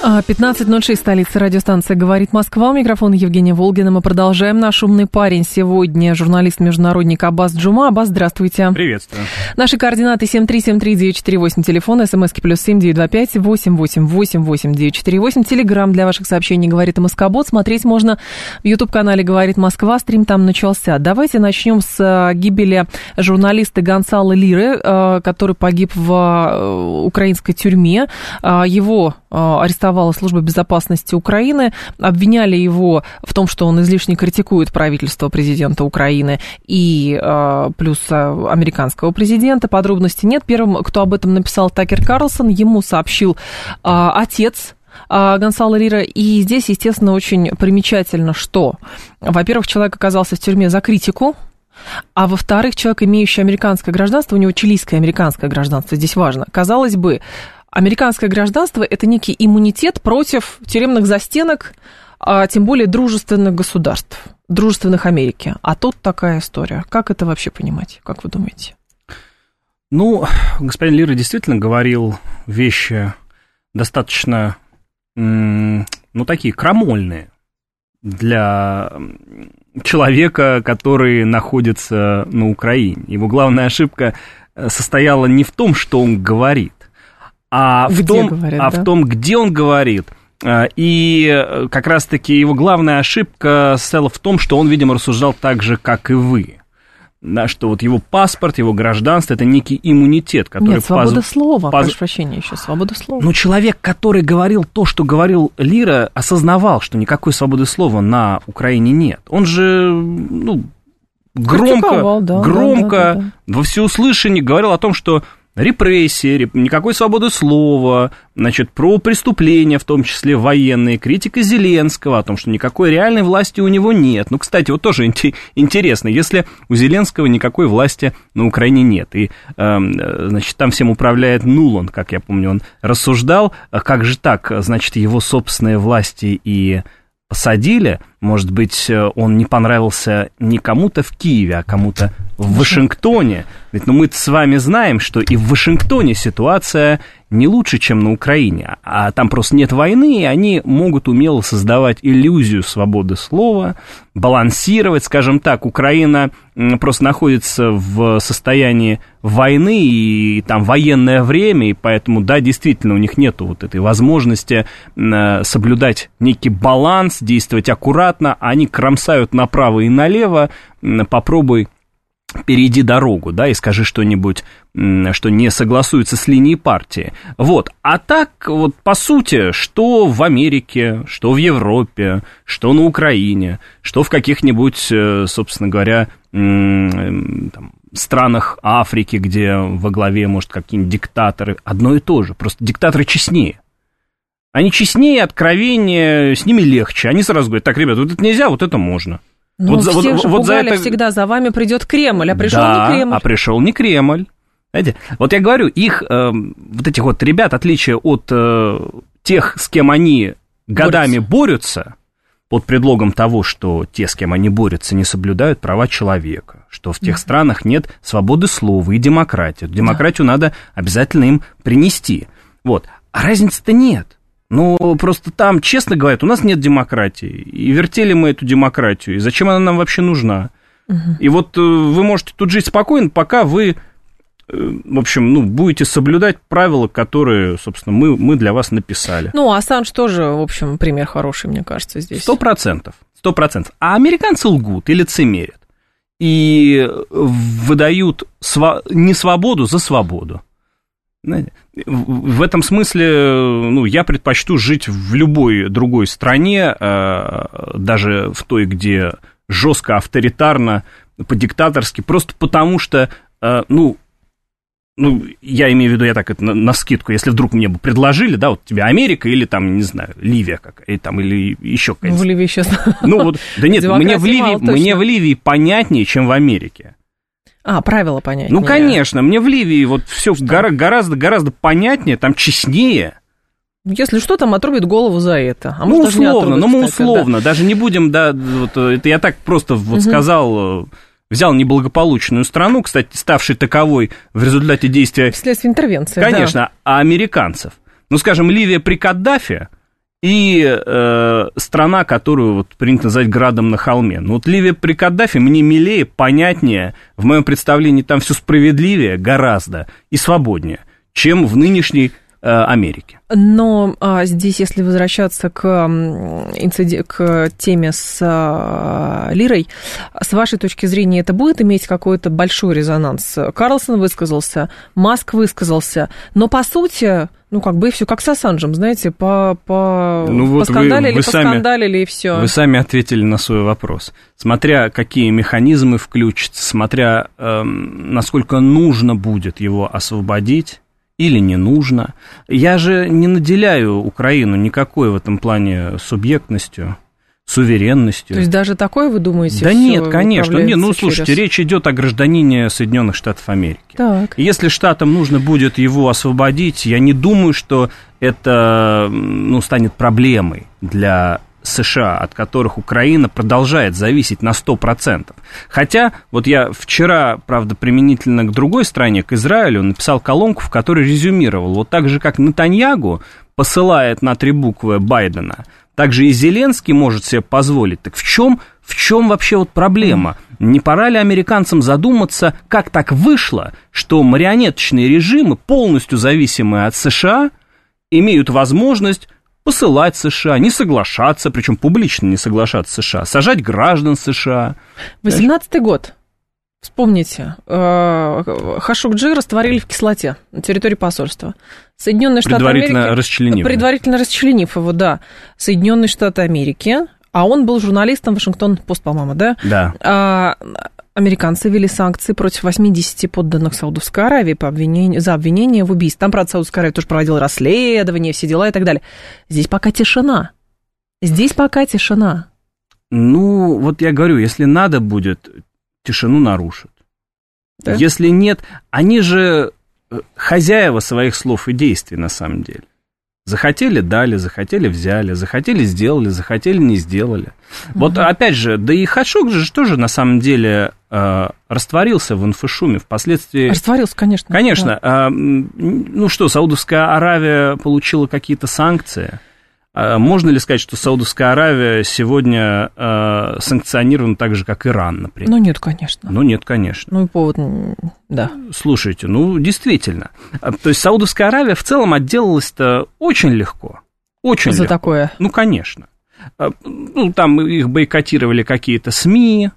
15.06, столица радиостанция «Говорит Москва». У микрофона Евгения Волгина. Мы продолжаем. Наш умный парень сегодня журналист-международник Аббас Джума. Аббас, здравствуйте. Приветствую. Наши координаты 7373948, телефон, смски плюс 7925 888 948, телеграмм для ваших сообщений «Говорит МСК-бот». Смотреть можно в YouTube-канале «Говорит Москва». Стрим там начался. Давайте начнем с э, гибели журналиста Гонсала Лиры, э, который погиб в украинской тюрьме. Его арестовали арестовала служба безопасности Украины, обвиняли его в том, что он излишне критикует правительство президента Украины и э, плюс э, американского президента. Подробностей нет. Первым, кто об этом написал, Такер Карлсон, ему сообщил э, отец Гонсало Лира. И здесь, естественно, очень примечательно, что, во-первых, человек оказался в тюрьме за критику, а во-вторых, человек, имеющий американское гражданство, у него чилийское американское гражданство, здесь важно. Казалось бы, Американское гражданство – это некий иммунитет против тюремных застенок, а тем более дружественных государств, дружественных Америки. А тут такая история. Как это вообще понимать, как вы думаете? Ну, господин Лира действительно говорил вещи достаточно, ну, такие крамольные для человека, который находится на Украине. Его главная ошибка состояла не в том, что он говорит, а, в том, говорят, а да? в том, где он говорит. А, и э, как раз-таки его главная ошибка состояла в том, что он, видимо, рассуждал так же, как и вы. Да, что вот его паспорт, его гражданство это некий иммунитет, который Нет, свобода поз... слова, поз... прошу прощения, еще свобода слова. Но человек, который говорил то, что говорил Лира, осознавал, что никакой свободы слова на Украине нет. Он же, ну, громко, да, громко да, да, да, да. во всеуслышание говорил о том, что репрессии, никакой свободы слова, значит, про преступления, в том числе военные, критика Зеленского о том, что никакой реальной власти у него нет. Ну, кстати, вот тоже интересно, если у Зеленского никакой власти на Украине нет, и, эм, значит, там всем управляет Нулан, как я помню, он рассуждал, а как же так, значит, его собственные власти и посадили, может быть, он не понравился не кому-то в Киеве, а кому-то в Вашингтоне. Ведь ну, мы с вами знаем, что и в Вашингтоне ситуация не лучше, чем на Украине. А там просто нет войны, и они могут умело создавать иллюзию свободы слова, балансировать, скажем так. Украина просто находится в состоянии войны, и там военное время, и поэтому, да, действительно, у них нет вот этой возможности соблюдать некий баланс, действовать аккуратно. Они кромсают направо и налево. Попробуй перейди дорогу, да, и скажи что-нибудь, что не согласуется с линией партии. Вот. А так, вот, по сути, что в Америке, что в Европе, что на Украине, что в каких-нибудь, э, собственно говоря, там, странах Африки, где во главе, может, какие-нибудь диктаторы, одно и то же, просто диктаторы честнее. Они честнее, откровеннее, с ними легче. Они сразу говорят, так, ребят, вот это нельзя, вот это можно. Ну, вот, всех вот, же вот пугали за это... всегда, за вами придет Кремль, а пришел да, не Кремль. а пришел не Кремль. Знаете, вот я говорю, их, э, вот этих вот ребят, отличие от э, тех, с кем они годами борются. борются, под предлогом того, что те, с кем они борются, не соблюдают права человека, что в тех да. странах нет свободы слова и демократии. Демократию да. надо обязательно им принести. Вот. А разницы-то нет. Ну, просто там, честно говоря, у нас нет демократии. И вертели мы эту демократию. И зачем она нам вообще нужна? Угу. И вот э, вы можете тут жить спокойно, пока вы, э, в общем, ну, будете соблюдать правила, которые, собственно, мы, мы для вас написали. Ну, Ассанж тоже, в общем, пример хороший, мне кажется, здесь. Сто процентов. Сто процентов. А американцы лгут и лицемерят. И выдают сва- не свободу за свободу. В этом смысле, ну, я предпочту жить в любой другой стране, э, даже в той, где жестко, авторитарно, по-диктаторски, просто потому что, э, ну, ну, я имею в виду, я так это на, на скидку, если вдруг мне бы предложили, да, вот тебе Америка или там, не знаю, Ливия какая-то, там, или еще какая-то. В Ливии сейчас. Ну вот, да нет, мне в, Ливии, мне в Ливии понятнее, чем в Америке. А, правила понятнее. Ну, конечно, мне в Ливии вот все гора, гораздо, гораздо понятнее, там честнее. Если что, там отрубит голову за это. А ну, условно, ну, мы условно, да. даже не будем, да, вот это я так просто вот угу. сказал, взял неблагополучную страну, кстати, ставшей таковой в результате действия... Вследствие интервенции, Конечно, да. а американцев. Ну, скажем, Ливия при Каддафе и э, страна, которую вот принято называть градом на холме. Ну, вот Ливия при Каддафе мне милее, понятнее, в моем представлении там все справедливее гораздо и свободнее, чем в нынешней Э, Америки. Но а, здесь, если возвращаться к, к теме с а, Лирой, с вашей точки зрения, это будет иметь какой-то большой резонанс? Карлсон высказался, Маск высказался, но по сути, ну, как бы и все, как с Ассанжем, знаете, по, по, ну, вот поскандалили, вы, вы поскандалили, сами, и все. Вы сами ответили на свой вопрос. Смотря какие механизмы включатся, смотря э, насколько нужно будет его освободить, или не нужно. Я же не наделяю Украину никакой в этом плане субъектностью суверенностью. То есть даже такое вы думаете? Да нет, конечно. Нет, ну слушайте, через... речь идет о гражданине Соединенных Штатов Америки. Так. Если штатам нужно будет его освободить, я не думаю, что это ну, станет проблемой для США, от которых Украина продолжает зависеть на 100%. Хотя, вот я вчера, правда, применительно к другой стране, к Израилю, написал колонку, в которой резюмировал, вот так же, как Натаньягу посылает на три буквы Байдена, так же и Зеленский может себе позволить. Так в чем, в чем вообще вот проблема? Не пора ли американцам задуматься, как так вышло, что марионеточные режимы, полностью зависимые от США, имеют возможность посылать США, не соглашаться, причем публично не соглашаться США, сажать граждан США. 18 год. Вспомните, э, Хашукджи растворили в кислоте на территории посольства. Соединенные Штаты предварительно Америки... Расчленив. Предварительно расчленив его, да. Соединенные Штаты Америки, а он был журналистом Вашингтон-Пост, по-моему, да? Да. А, американцы ввели санкции против 80 подданных Саудовской Аравии по обвинению, за обвинение в убийстве. Там, правда, Саудовская Аравия тоже проводила расследование, все дела и так далее. Здесь пока тишина. Здесь пока тишина. Ну, вот я говорю, если надо будет, тишину нарушат. Да? Если нет, они же э, хозяева своих слов и действий на самом деле. Захотели, дали, захотели, взяли, захотели, сделали, захотели, не сделали. Угу. Вот опять же, да и Хашук же тоже на самом деле э, растворился в инфошуме впоследствии. Растворился, конечно. Конечно. Да. Э, ну что, Саудовская Аравия получила какие-то санкции. А можно ли сказать, что Саудовская Аравия сегодня э, санкционирована так же, как Иран, например? Ну, нет, конечно. Ну, нет, конечно. Ну, и повод, да. Слушайте, ну, действительно. А, то есть Саудовская Аравия в целом отделалась-то очень легко. Очень За легко. такое? Ну, конечно. А, ну, там их бойкотировали какие-то СМИ,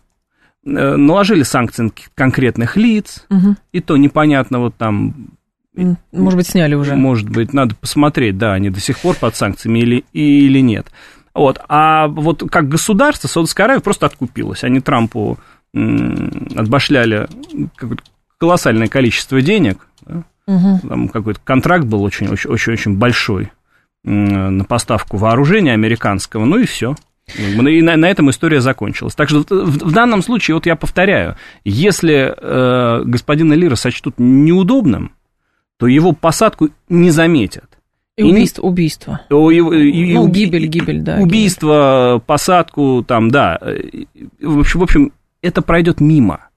э, наложили санкции на конкретных лиц, угу. и то непонятно, вот там может быть, сняли уже. Может быть, надо посмотреть, да, они до сих пор под санкциями или, или нет. Вот. А вот как государство Саудовская Аравия просто откупилась. Они Трампу отбашляли колоссальное количество денег. Да? Угу. Там какой-то контракт был очень-очень-очень большой на поставку вооружения американского, ну и все. И на, на этом история закончилась. Так что в, в данном случае, вот я повторяю, если э, господина Лира сочтут неудобным, то его посадку не заметят. И, убийство, убийство. И, и, ну, гибель, гибель, да. Убийство, гибель. посадку, там, да. В общем, в общем, это пройдет мимо.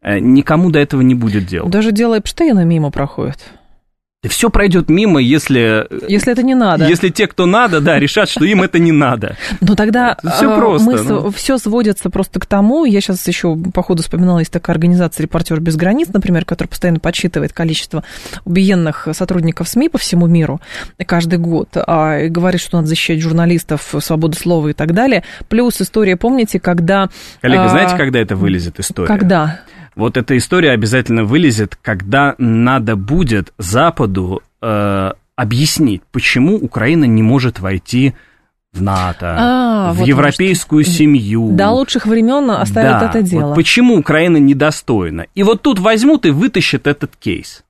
Э, никому до этого не будет дела. Даже дело Эпштейна мимо проходит. Все пройдет мимо, если... Если это не надо. Если те, кто надо, да, решат, что им это не надо. Но тогда все а, просто. Мы, ну. Все сводится просто к тому, я сейчас еще по ходу вспоминала, есть такая организация «Репортер без границ», например, которая постоянно подсчитывает количество убиенных сотрудников СМИ по всему миру каждый год, а, и говорит, что надо защищать журналистов, свободу слова и так далее. Плюс история, помните, когда... Коллега, знаете, когда это вылезет история? Когда? Вот эта история обязательно вылезет, когда надо будет Западу э, объяснить, почему Украина не может войти в НАТО, а, в вот европейскую может. семью. До лучших времен оставят да, это дело. Вот почему Украина недостойна? И вот тут возьмут и вытащат этот кейс.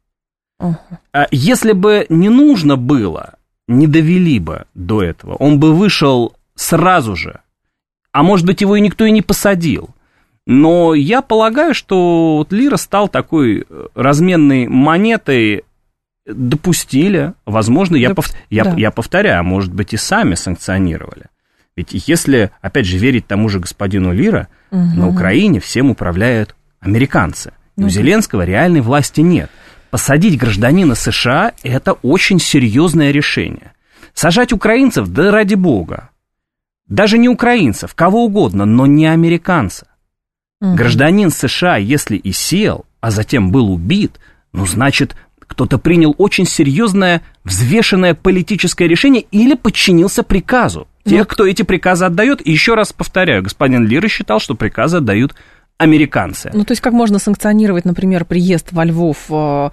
Uh-huh. Если бы не нужно было, не довели бы до этого, он бы вышел сразу же. А может быть, его и никто и не посадил. Но я полагаю, что вот Лира стал такой э, разменной монетой, допустили, возможно, я, Доп... пов... я, да. я повторяю, а может быть, и сами санкционировали. Ведь если, опять же, верить тому же господину Лира, угу. на Украине всем управляют американцы. Ну, у Зеленского реальной власти нет. Посадить гражданина США – это очень серьезное решение. Сажать украинцев, да ради бога. Даже не украинцев, кого угодно, но не американца. Угу. Гражданин США, если и сел, а затем был убит, ну, значит, кто-то принял очень серьезное, взвешенное политическое решение или подчинился приказу. Тех, вот. кто эти приказы отдает, и еще раз повторяю, господин Лира считал, что приказы отдают американцы. Ну, то есть как можно санкционировать, например, приезд во Львов э,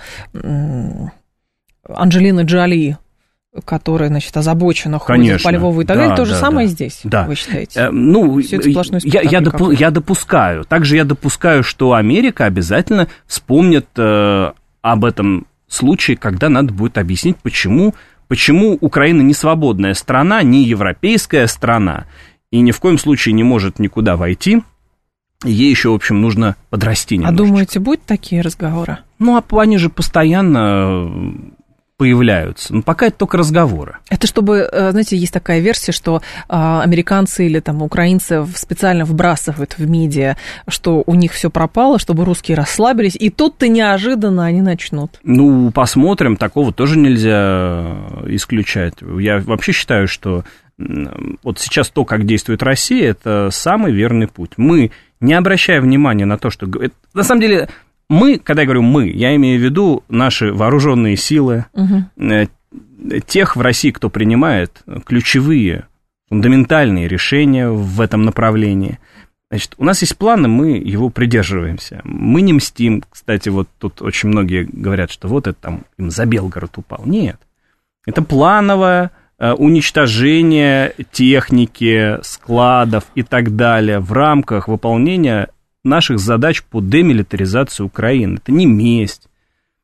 Анджелины Джоли которая, значит, озабочена, ходит Конечно, по Львову и так да, далее, то же да, самое да. здесь, да. вы считаете? Э, ну, я, я, допу- я допускаю. Также я допускаю, что Америка обязательно вспомнит э, об этом случае, когда надо будет объяснить, почему, почему Украина не свободная страна, не европейская страна, и ни в коем случае не может никуда войти. Ей еще, в общем, нужно подрасти а немножечко. А думаете, будут такие разговоры? Ну, а они же постоянно появляются. Но пока это только разговоры. Это чтобы, э, знаете, есть такая версия, что а, американцы или там украинцы специально вбрасывают в медиа, что у них все пропало, чтобы русские расслабились, и тут-то неожиданно они начнут. Ну, посмотрим, такого тоже нельзя исключать. Я вообще считаю, что вот сейчас то, как действует Россия, это самый верный путь. Мы, не обращая внимания на то, что... На самом деле, мы, когда я говорю мы, я имею в виду наши вооруженные силы, угу. тех в России, кто принимает ключевые, фундаментальные решения в этом направлении. Значит, у нас есть планы, мы его придерживаемся. Мы не мстим. Кстати, вот тут очень многие говорят, что вот это там им за Белгород упал. Нет. Это плановое э, уничтожение техники, складов и так далее в рамках выполнения наших задач по демилитаризации Украины. Это не месть,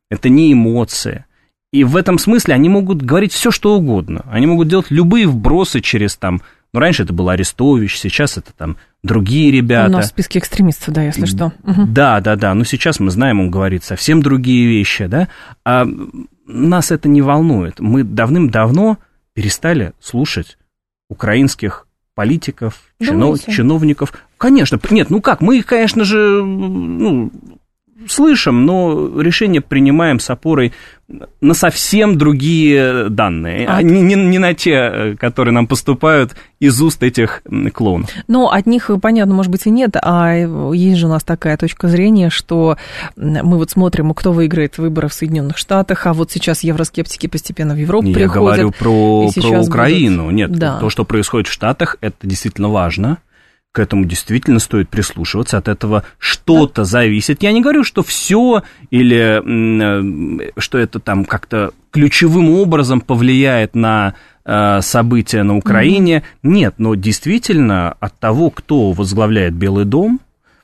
это не эмоция. И в этом смысле они могут говорить все, что угодно. Они могут делать любые вбросы через там... Ну, раньше это был Арестович, сейчас это там другие ребята. У нас в списке экстремистов, да, если что. Да, да, да. Но сейчас мы знаем, он говорит совсем другие вещи, да. А нас это не волнует. Мы давным-давно перестали слушать украинских политиков, чинов, чиновников. Конечно, нет, ну как, мы их, конечно же, ну, слышим, но решение принимаем с опорой на совсем другие данные, а не, не, не на те, которые нам поступают из уст этих клоунов. Ну, от них, понятно, может быть, и нет, а есть же у нас такая точка зрения, что мы вот смотрим, кто выиграет выборы в Соединенных Штатах, а вот сейчас евроскептики постепенно в Европу Я приходят. Я говорю про, про Украину. Будут... Нет, да. то, что происходит в Штатах, это действительно важно к этому действительно стоит прислушиваться, от этого что-то зависит. Я не говорю, что все или э, что это там как-то ключевым образом повлияет на э, события на Украине. Mm-hmm. Нет, но действительно от того, кто возглавляет Белый дом,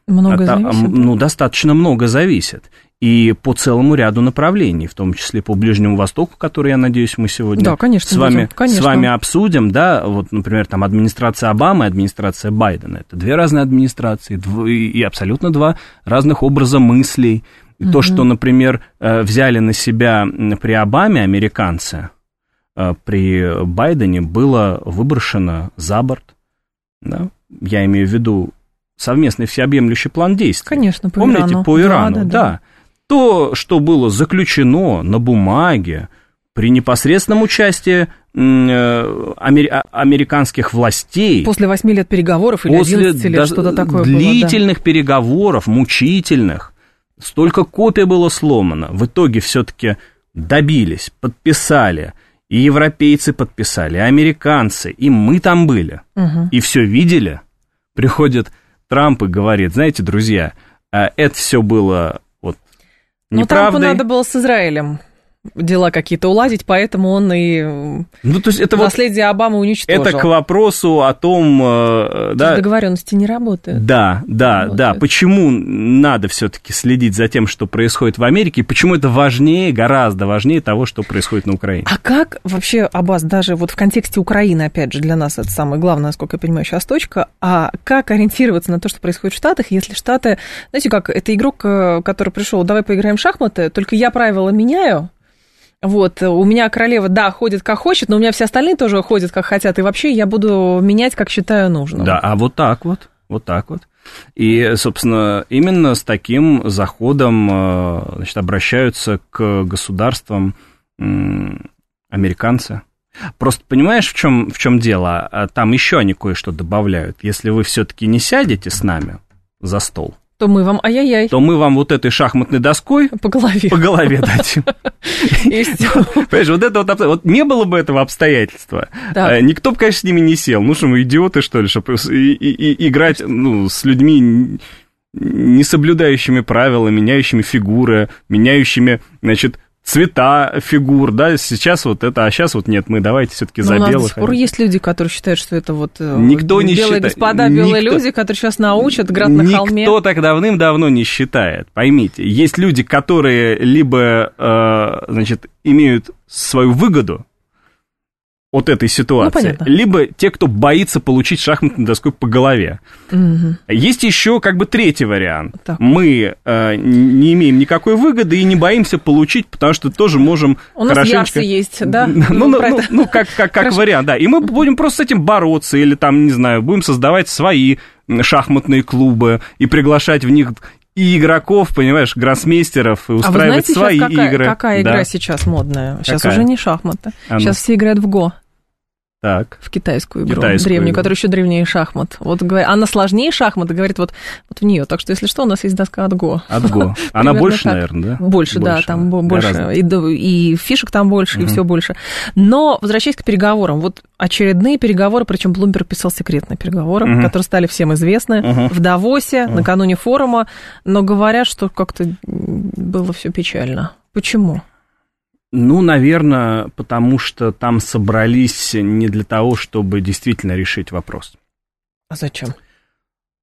много от, зависит. Ну, достаточно много зависит и по целому ряду направлений, в том числе по Ближнему Востоку, который, я надеюсь, мы сегодня да, конечно, с, вами, конечно. с вами обсудим, да, вот, например, там администрация Обамы и администрация Байдена, это две разные администрации и абсолютно два разных образа мыслей. Угу. То, что, например, э, взяли на себя при Обаме американцы, э, при Байдене было выброшено за борт, да, я имею в виду совместный всеобъемлющий план действий. Конечно, по Помните, Ирану. по Ирану, да. да, да. да то, что было заключено на бумаге при непосредственном участии э, а, американских властей. После восьми лет переговоров или после 11 лет, что-то такое длительных было, да. переговоров, мучительных. Столько копий было сломано. В итоге все-таки добились, подписали. И европейцы подписали, и американцы, и мы там были. Угу. И все видели. Приходит Трамп и говорит, знаете, друзья, э, это все было ну, Трампу надо было с Израилем дела какие-то уладить, поэтому он и ну, то есть это наследие вот, Обамы уничтожил. Это к вопросу о том, э, да... Договоренности не работают. Да, да, работают. да. Почему надо все-таки следить за тем, что происходит в Америке, и почему это важнее, гораздо важнее того, что происходит на Украине. А как вообще, Аббас, даже вот в контексте Украины, опять же, для нас это самое главное, насколько я понимаю, сейчас точка, а как ориентироваться на то, что происходит в Штатах, если Штаты, знаете как, это игрок, э, который пришел, давай поиграем в шахматы, только я правила меняю, вот, у меня королева, да, ходит как хочет, но у меня все остальные тоже ходят как хотят, и вообще я буду менять, как считаю нужным. Да, а вот так вот, вот так вот. И, собственно, именно с таким заходом э, значит, обращаются к государствам американцы. Просто понимаешь, в чем, в чем дело? А там еще они кое-что добавляют. Если вы все-таки не сядете с нами за стол, то мы вам ай-яй-яй. То мы вам вот этой шахматной доской по голове, по голове дадим. Понимаешь, вот это вот, вот не было бы этого обстоятельства. Э, никто бы, конечно, с ними не сел. Ну что, мы идиоты, что ли, чтобы играть ну, с людьми, не соблюдающими правила, меняющими фигуры, меняющими, значит, цвета фигур, да, сейчас вот это, а сейчас вот нет, мы давайте все-таки за белых. до сих пор есть люди, которые считают, что это вот э, никто не белые считает. господа, белые никто, люди, которые сейчас научат град на холме. Никто так давным-давно не считает, поймите. Есть люди, которые либо, э, значит, имеют свою выгоду от этой ситуации, ну, либо те, кто боится получить шахматной доской по голове. Угу. Есть еще как бы третий вариант. Так. Мы э, не имеем никакой выгоды и не боимся получить, потому что тоже можем У нас хорошенечко... есть, да? ну, ну, ну, ну, как, как, как вариант, да. И мы будем просто с этим бороться или там, не знаю, будем создавать свои шахматные клубы и приглашать в них и игроков, понимаешь, гроссмейстеров, и устраивать а вы знаете, свои какая, игры. Какая да. игра сейчас модная? Сейчас какая? уже не шахматы. А ну. Сейчас все играют в Го. Так. В китайскую игру, китайскую древнюю, игру. которая еще древнее шахмат. Вот она сложнее шахмат, говорит, вот, вот в нее. Так что, если что, у нас есть доска от Го. От Го. Она больше, так. наверное, да? Больше, да, там больше. И, и фишек там больше, угу. и все больше. Но, возвращаясь к переговорам, вот очередные переговоры, причем Блумберг писал секретные переговоры, угу. которые стали всем известны угу. в Давосе, угу. накануне форума, но говорят, что как-то было все печально. Почему? Ну, наверное, потому что там собрались не для того, чтобы действительно решить вопрос. А зачем?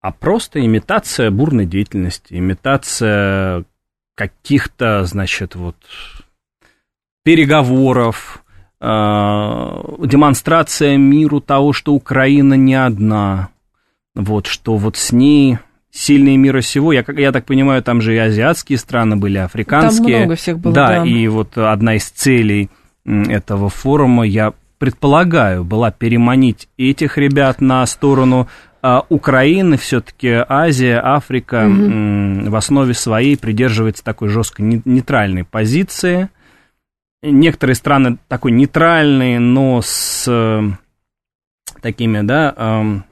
А просто имитация бурной деятельности, имитация каких-то, значит, вот переговоров, э, демонстрация миру того, что Украина не одна, вот, что вот с ней сильные мира сего. Я, я так понимаю, там же и азиатские страны были, африканские. Там много всех было, да. Да, и вот одна из целей этого форума, я предполагаю, была переманить этих ребят на сторону а Украины, все-таки Азия, Африка угу. в основе своей придерживается такой жесткой нейтральной позиции. Некоторые страны такой нейтральные, но с э, такими, да,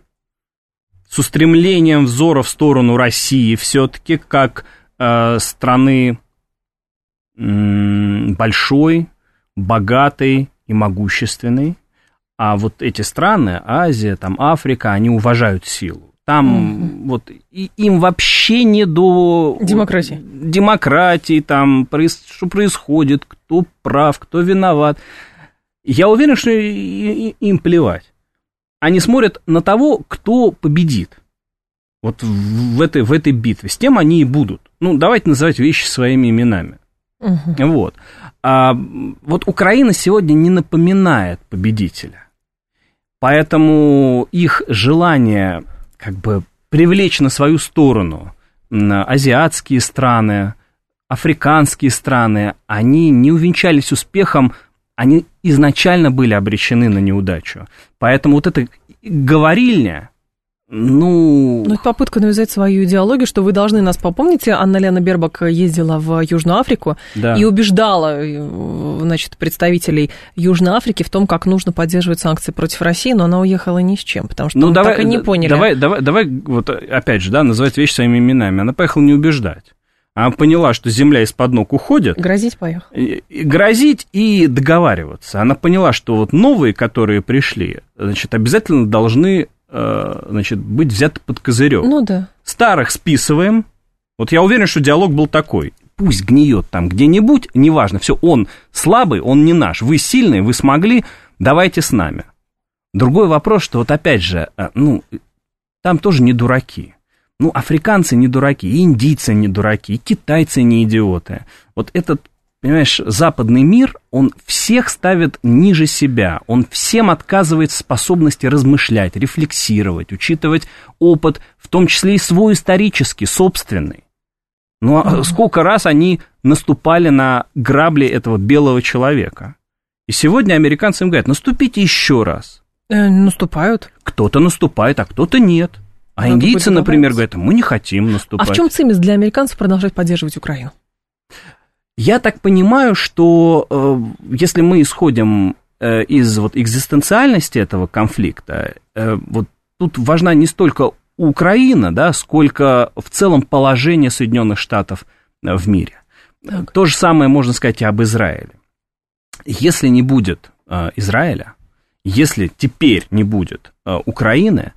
с устремлением взора в сторону России все-таки как э, страны э, большой, богатой и могущественной. А вот эти страны, Азия, там Африка, они уважают силу. Там mm вот и, им вообще не до демократии, демократии там, что происходит, кто прав, кто виноват. Я уверен, что им плевать они смотрят на того, кто победит. Вот в этой, в этой битве. С тем они и будут. Ну, давайте называть вещи своими именами. Угу. Вот. А вот Украина сегодня не напоминает победителя. Поэтому их желание как бы привлечь на свою сторону азиатские страны, африканские страны, они не увенчались успехом они изначально были обречены на неудачу. Поэтому вот эта говорильня, ну... Ну, попытка навязать свою идеологию, что вы должны нас попомните. Анна Лена Бербак ездила в Южную Африку да. и убеждала, значит, представителей Южной Африки в том, как нужно поддерживать санкции против России, но она уехала ни с чем, потому что ну, давай, так и не поняли. Давай, давай, давай, вот опять же, да, называть вещи своими именами. Она поехала не убеждать. Она поняла, что земля из-под ног уходит. Грозить поехал. Грозить и договариваться. Она поняла, что вот новые, которые пришли, значит, обязательно должны э, значит, быть взяты под козырек. Ну да. Старых списываем. Вот я уверен, что диалог был такой. пусть гниет там где-нибудь, неважно, все, он слабый, он не наш, вы сильный, вы смогли, давайте с нами. Другой вопрос, что вот опять же, э, ну, там тоже не дураки. Ну, африканцы не дураки, индийцы не дураки, китайцы не идиоты. Вот этот, понимаешь, западный мир, он всех ставит ниже себя, он всем отказывает в способности размышлять, рефлексировать, учитывать опыт, в том числе и свой исторический, собственный. Ну, а сколько раз они наступали на грабли этого белого человека? И сегодня американцы им говорят, наступите еще раз. Э, наступают. Кто-то наступает, а кто-то нет. А Надо индийцы, например, говорят, мы не хотим наступать. А в чем цимис для американцев продолжать поддерживать Украину? Я так понимаю, что э, если мы исходим э, из вот экзистенциальности этого конфликта, э, вот тут важна не столько Украина, да, сколько в целом положение Соединенных Штатов э, в мире. Так. То же самое можно сказать и об Израиле. Если не будет э, Израиля, если теперь не будет э, Украины,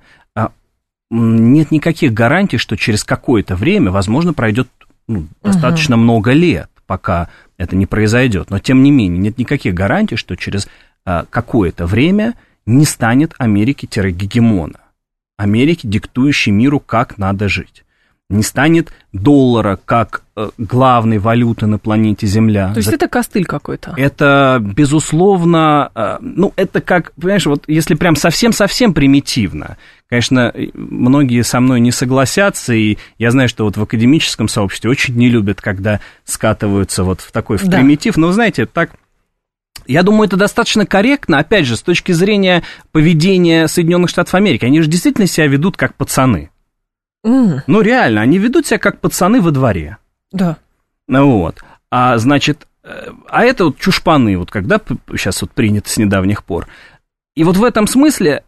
нет никаких гарантий, что через какое-то время, возможно, пройдет ну, достаточно угу. много лет, пока это не произойдет. Но тем не менее, нет никаких гарантий, что через э, какое-то время не станет Америки-гегемона. Америки, диктующей миру, как надо жить не станет доллара как э, главной валюты на планете Земля. То есть это костыль какой-то? Это, безусловно, э, ну, это как, понимаешь, вот если прям совсем-совсем примитивно, конечно, многие со мной не согласятся, и я знаю, что вот в академическом сообществе очень не любят, когда скатываются вот в такой в да. примитив, но, знаете, так я думаю, это достаточно корректно, опять же, с точки зрения поведения Соединенных Штатов Америки. Они же действительно себя ведут как пацаны. Mm. Ну, реально, они ведут себя как пацаны во дворе. Да. Ну вот. А значит, э, а это вот чушпаны, вот когда сейчас вот принято с недавних пор. И вот в этом смысле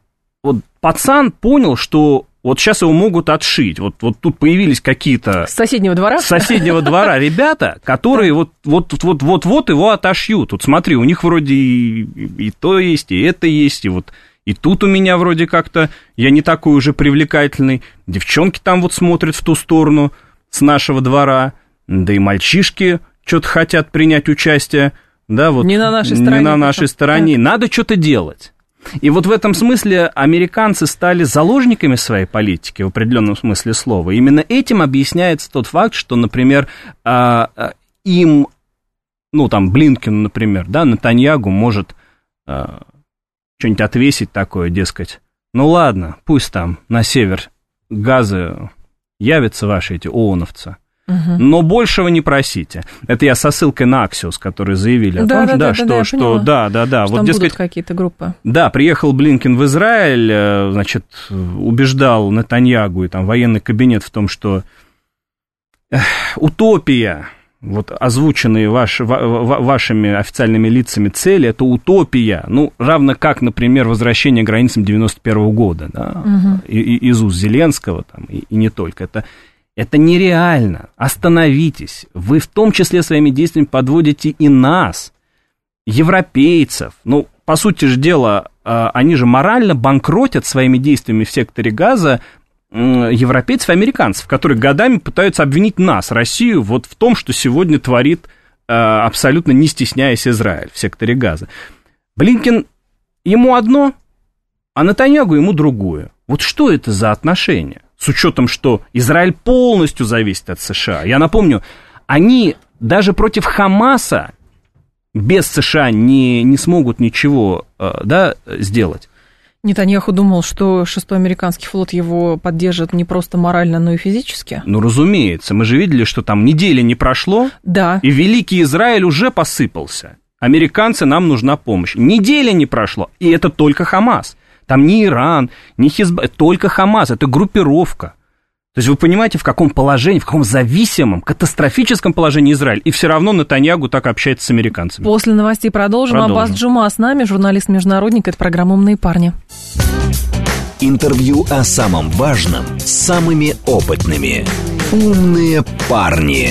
вот пацан понял, что вот сейчас его могут отшить. Вот, вот тут появились какие-то... С соседнего двора? С соседнего двора ребята, которые вот, вот, вот, вот, вот его отошьют. Вот смотри, у них вроде и, и то есть, и это есть, и вот и тут у меня вроде как-то я не такой уже привлекательный. Девчонки там вот смотрят в ту сторону с нашего двора. Да и мальчишки что-то хотят принять участие. Да, вот, не на нашей стороне. Не на нашей стороне. Надо что-то делать. И вот в этом смысле американцы стали заложниками своей политики в определенном смысле слова. Именно этим объясняется тот факт, что, например, а, а, им, ну там Блинкин, например, да, Натаньягу может а, что-нибудь отвесить такое, дескать. Ну ладно, пусть там на север газы явятся ваши эти ООНовцы. Угу. Но большего не просите. Это я со ссылкой на Аксиус, которые заявили о да, том, да, да, что, да, что, да, да, да. Что вот, там дескать, будут какие-то группы. Да, приехал Блинкин в Израиль, э, значит, убеждал Натаньягу и там военный кабинет в том, что утопия вот озвученные ваш, вашими официальными лицами цели, это утопия, ну, равно как, например, возвращение к границам 91 года, да, угу. и, и, из уст Зеленского, там, и, и не только, это, это нереально, остановитесь, вы в том числе своими действиями подводите и нас, европейцев, ну, по сути же дела, а, они же морально банкротят своими действиями в секторе газа европейцев и американцев, которые годами пытаются обвинить нас, Россию, вот в том, что сегодня творит э, абсолютно не стесняясь Израиль в секторе газа. Блинкин ему одно, а Натаньягу ему другое. Вот что это за отношения? С учетом, что Израиль полностью зависит от США. Я напомню, они даже против Хамаса без США не, не смогут ничего э, да, сделать. Нетаньяху думал, что шестой американский флот его поддержит не просто морально, но и физически? Ну, разумеется. Мы же видели, что там недели не прошло. Да. И Великий Израиль уже посыпался. Американцы, нам нужна помощь. Недели не прошло, и это только Хамас. Там не Иран, не Хизба, только Хамас, это группировка. То есть вы понимаете, в каком положении, в каком зависимом, катастрофическом положении Израиль. И все равно Натаньягу так общается с американцами. После новостей продолжим. продолжим. Аббас Джума с нами, журналист-международник. Это программа «Умные парни». Интервью о самом важном с самыми опытными. «Умные парни».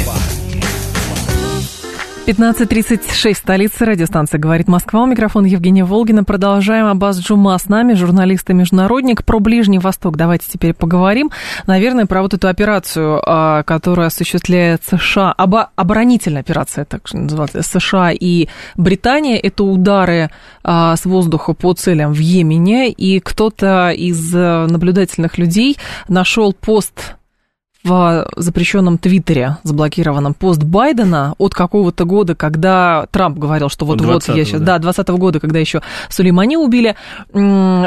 15.36, столица радиостанция «Говорит Москва». У микрофона Евгения Волгина. Продолжаем. Аббас Джума с нами, журналист и международник. Про Ближний Восток давайте теперь поговорим. Наверное, про вот эту операцию, а, которая осуществляет США, обо, оборонительная операция, так называется, США и Британия. Это удары а, с воздуха по целям в Йемене. И кто-то из э, наблюдательных людей нашел пост в запрещенном Твиттере, заблокированном пост Байдена от какого-то года, когда Трамп говорил, что вот-вот я сейчас... Да, 20 -го года, когда еще Сулеймани убили,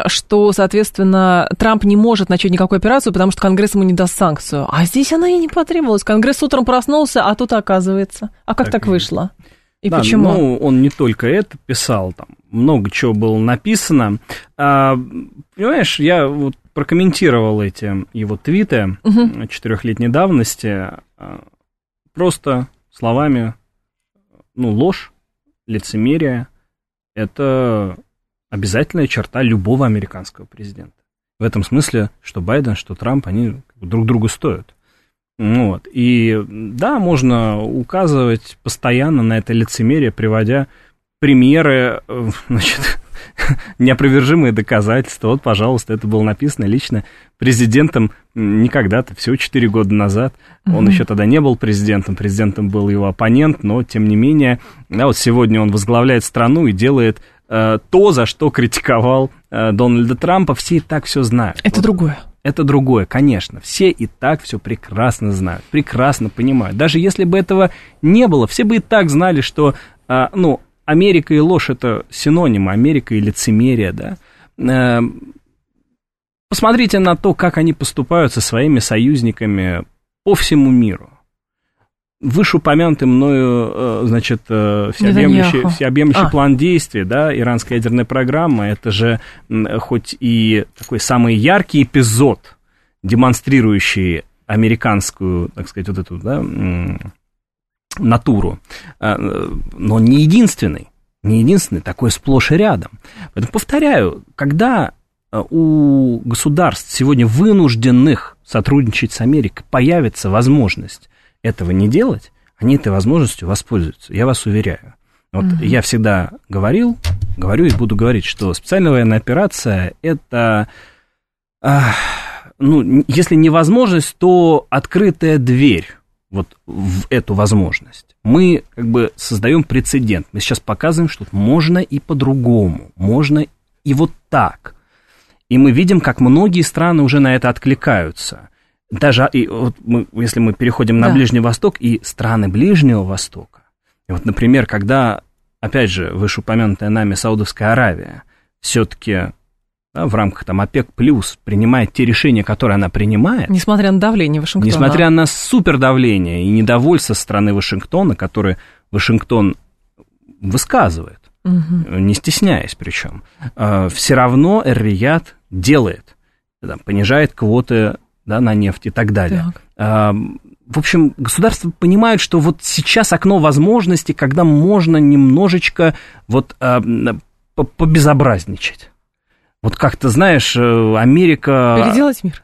что, соответственно, Трамп не может начать никакую операцию, потому что Конгресс ему не даст санкцию. А здесь она и не потребовалась. Конгресс утром проснулся, а тут оказывается. А как так, так вышло? И да, почему? Ну, он не только это писал, там много чего было написано. А, понимаешь, я вот прокомментировал эти его твиты угу. четырехлетней давности а, просто словами, ну, ложь, лицемерие – это обязательная черта любого американского президента. В этом смысле, что Байден, что Трамп, они друг другу стоят. Вот. И да, можно указывать постоянно на это лицемерие, приводя примеры, э, значит, неопровержимые доказательства. Вот, пожалуйста, это было написано лично президентом не когда-то, всего 4 года назад. Он mm еще тогда не был президентом, президентом был его оппонент, но, тем не менее, да, вот сегодня он возглавляет страну и делает э, то, за что критиковал э, Дональда Трампа. Все и так все знают. Это вот. другое. Это другое, конечно. Все и так все прекрасно знают, прекрасно понимают. Даже если бы этого не было, все бы и так знали, что, э, ну, Америка и ложь это синоним, Америка и лицемерие, да. Э, посмотрите на то, как они поступают со своими союзниками по всему миру. Вышеупомянутый мною, э, значит, э, всеобъемлющий, всеобъемлющий а. план действий, да, иранская ядерная программа, это же хоть и такой самый яркий эпизод, демонстрирующий американскую, так сказать, вот эту, да, натуру, а, но не единственный, не единственный, такой сплошь и рядом. Поэтому повторяю, когда а, у государств сегодня вынужденных сотрудничать с Америкой появится возможность этого не делать, они этой возможностью воспользуются, я вас уверяю. Вот угу. я всегда говорил, говорю и буду говорить, что специальная военная операция это, ну, если не возможность, то открытая дверь вот в эту возможность. Мы как бы создаем прецедент. Мы сейчас показываем, что можно и по-другому, можно и вот так. И мы видим, как многие страны уже на это откликаются. Даже и вот мы, если мы переходим на да. Ближний Восток и страны Ближнего Востока. И вот, например, когда, опять же, вышеупомянутая нами Саудовская Аравия все-таки да, в рамках там ОПЕК плюс принимает те решения, которые она принимает. Несмотря на давление Вашингтона. Несмотря на супердавление и недовольство со стороны Вашингтона, которое Вашингтон высказывает, угу. не стесняясь причем, э, все равно Эр-Рияд делает, да, понижает квоты да, на нефть и так далее. Так. Э, в общем, государства понимают, что вот сейчас окно возможностей, когда можно немножечко вот э, побезобразничать. Вот как-то, знаешь, э, Америка... Переделать мир.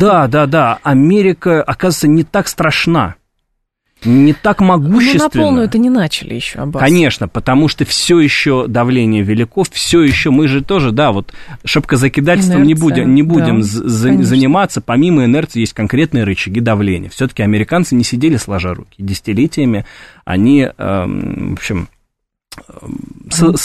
Да, да, да. Америка, оказывается, не так страшна. Не так могущественно. Ну, на полную это не начали еще, Аббас. Конечно, потому что все еще давление велико, все еще мы же тоже, да, вот шапкозакидательством не будем, не будем да, за, заниматься. Помимо инерции есть конкретные рычаги давления. Все-таки американцы не сидели сложа руки. Десятилетиями они, эм, в общем,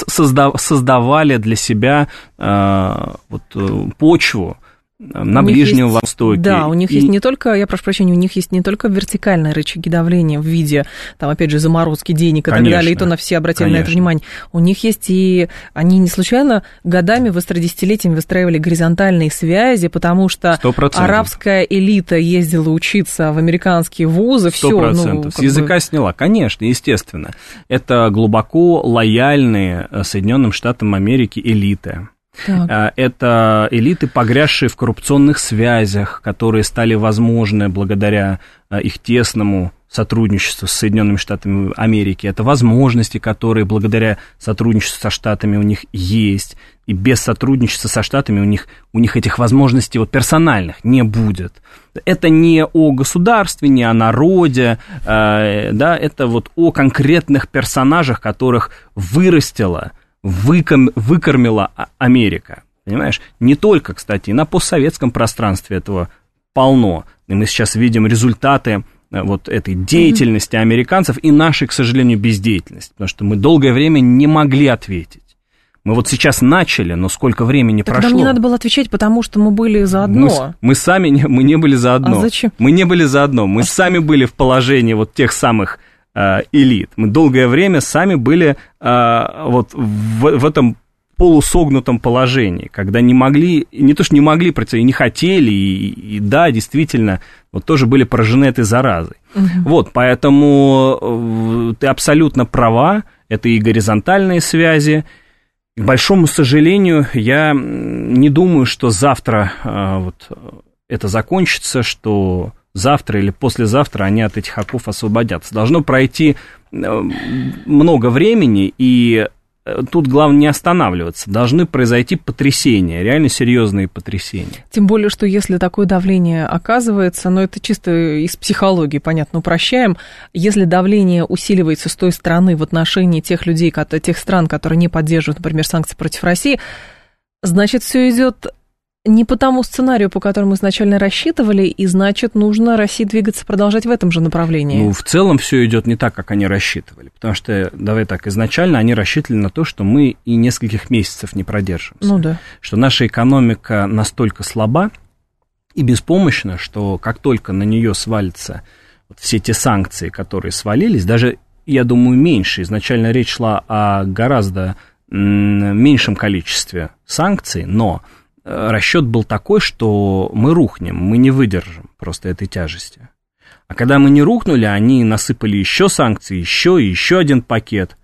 создав, создавали для себя э, вот, э, почву на Ближнем есть, Востоке. Да, у них и... есть не только, я прошу прощения, у них есть не только вертикальные рычаги давления в виде, там, опять же, заморозки денег и Конечно. так далее, и то на все обратили Конечно. на это внимание. У них есть и, они не случайно годами, десятилетиями выстраивали горизонтальные связи, потому что 100%. арабская элита ездила учиться в американские вузы, все. Ну, С языка бы... сняла, конечно, естественно. Это глубоко лояльные э, Соединенным Штатам Америки элиты так. А, это элиты, погрязшие в коррупционных связях, которые стали возможны благодаря а, их тесному сотрудничество с Соединенными Штатами Америки, это возможности, которые благодаря сотрудничеству со Штатами у них есть, и без сотрудничества со Штатами у них, у них этих возможностей вот персональных не будет. Это не о государстве, не о народе, э, да, это вот о конкретных персонажах, которых вырастила, выком, выкормила Америка. Понимаешь? Не только, кстати, и на постсоветском пространстве этого полно. И мы сейчас видим результаты э, вот этой деятельности американцев и нашей, к сожалению, бездеятельности, потому что мы долгое время не могли ответить. Мы вот сейчас начали, но сколько времени так прошло? Нам не надо было отвечать, потому что мы были заодно. Мы, мы сами не, мы не были заодно. А зачем? Мы не были заодно. Мы а сами что? были в положении вот тех самых элит. Мы долгое время сами были э, вот в, в этом полусогнутом положении, когда не могли, не то что не могли, и не хотели, и, и да, действительно, вот тоже были поражены этой заразой. Угу. Вот, поэтому э, ты абсолютно права, это и горизонтальные связи, к большому сожалению, я не думаю, что завтра вот, это закончится, что завтра или послезавтра они от этих оков освободятся. Должно пройти э, много времени, и Э, тут главное не останавливаться. Должны произойти потрясения, реально серьезные потрясения. Тем более, что если такое давление оказывается, но ну, это чисто из психологии, понятно, упрощаем, если давление усиливается с той стороны в отношении тех людей, тех стран, которые не поддерживают, например, санкции против России, значит, все идет не по тому сценарию, по которому изначально рассчитывали, и значит, нужно России двигаться, продолжать в этом же направлении. Ну, в целом все идет не так, как они рассчитывали, потому что, давай так, изначально они рассчитывали на то, что мы и нескольких месяцев не продержимся. Ну да. Что наша экономика настолько слаба и беспомощна, что как только на нее свалятся вот все те санкции, которые свалились, даже, я думаю, меньше. Изначально речь шла о гораздо меньшем количестве санкций, но расчет был такой, что мы рухнем, мы не выдержим просто этой тяжести. А когда мы не рухнули, они насыпали еще санкции, еще и еще один пакет,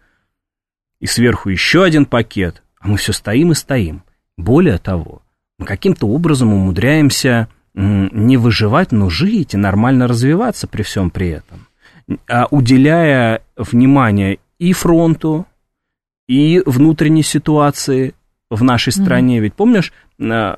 и сверху еще один пакет, а мы все стоим и стоим. Более того, мы каким-то образом умудряемся не выживать, но жить и нормально развиваться при всем при этом, а уделяя внимание и фронту, и внутренней ситуации в нашей стране. Mm-hmm. Ведь помнишь, Э,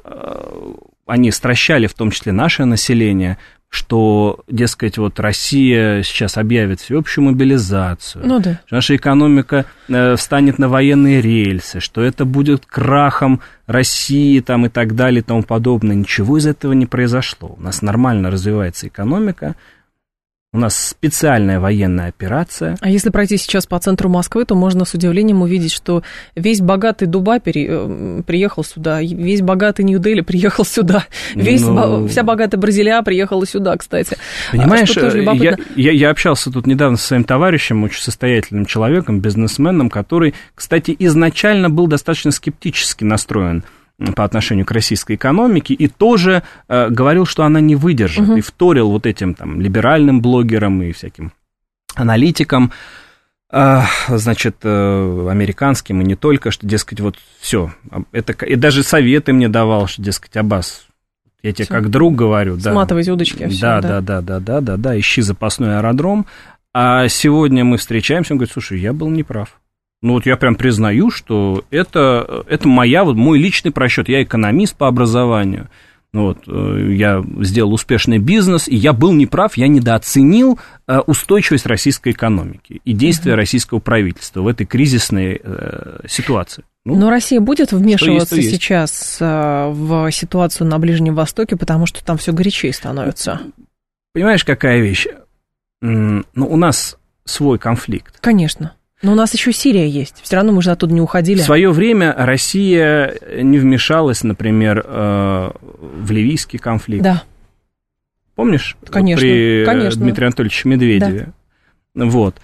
они стращали, в том числе наше население, что, дескать, вот Россия сейчас объявит всеобщую мобилизацию, ну, да. что наша экономика э, встанет на военные рельсы, что это будет крахом России там, и так далее и тому подобное. Ничего из этого не произошло. У нас нормально развивается экономика, у нас специальная военная операция. А если пройти сейчас по центру Москвы, то можно с удивлением увидеть, что весь богатый Дубай пере... Э, приехал сюда, весь богатый Нью-Дели приехал сюда, весь ну... вся богатая Бразилия приехала сюда, кстати. Понимаешь, я, я, я общался тут недавно со своим товарищем, очень состоятельным человеком, бизнесменом, который, кстати, изначально был достаточно скептически настроен по отношению к российской экономике, и тоже э, говорил, что она не выдержит, угу. и вторил вот этим там либеральным блогерам и всяким аналитикам, э, значит, э, американским, и не только, что, дескать, вот все, это, и даже советы мне давал, что, дескать, Аббас, я тебе все. как друг говорю, да. Сматывайте удочки. Все, да, да, да, да, да, да, да, ищи запасной аэродром. А сегодня мы встречаемся, он говорит, слушай, я был неправ. Ну вот я прям признаю, что это, это моя, вот мой личный просчет. Я экономист по образованию. Ну вот, э, я сделал успешный бизнес, и я был неправ, я недооценил э, устойчивость российской экономики и действия угу. российского правительства в этой кризисной э, ситуации. Ну, Но Россия будет вмешиваться есть, сейчас в ситуацию на Ближнем Востоке, потому что там все горячее становится. Понимаешь, какая вещь? Ну, у нас свой конфликт. Конечно. Но у нас еще Сирия есть. Все равно мы же оттуда не уходили. В свое время Россия не вмешалась, например, э, в ливийский конфликт. Да. Помнишь? Конечно. При конечно. Дмитрии Анатольевиче Медведеве. Да. Вот.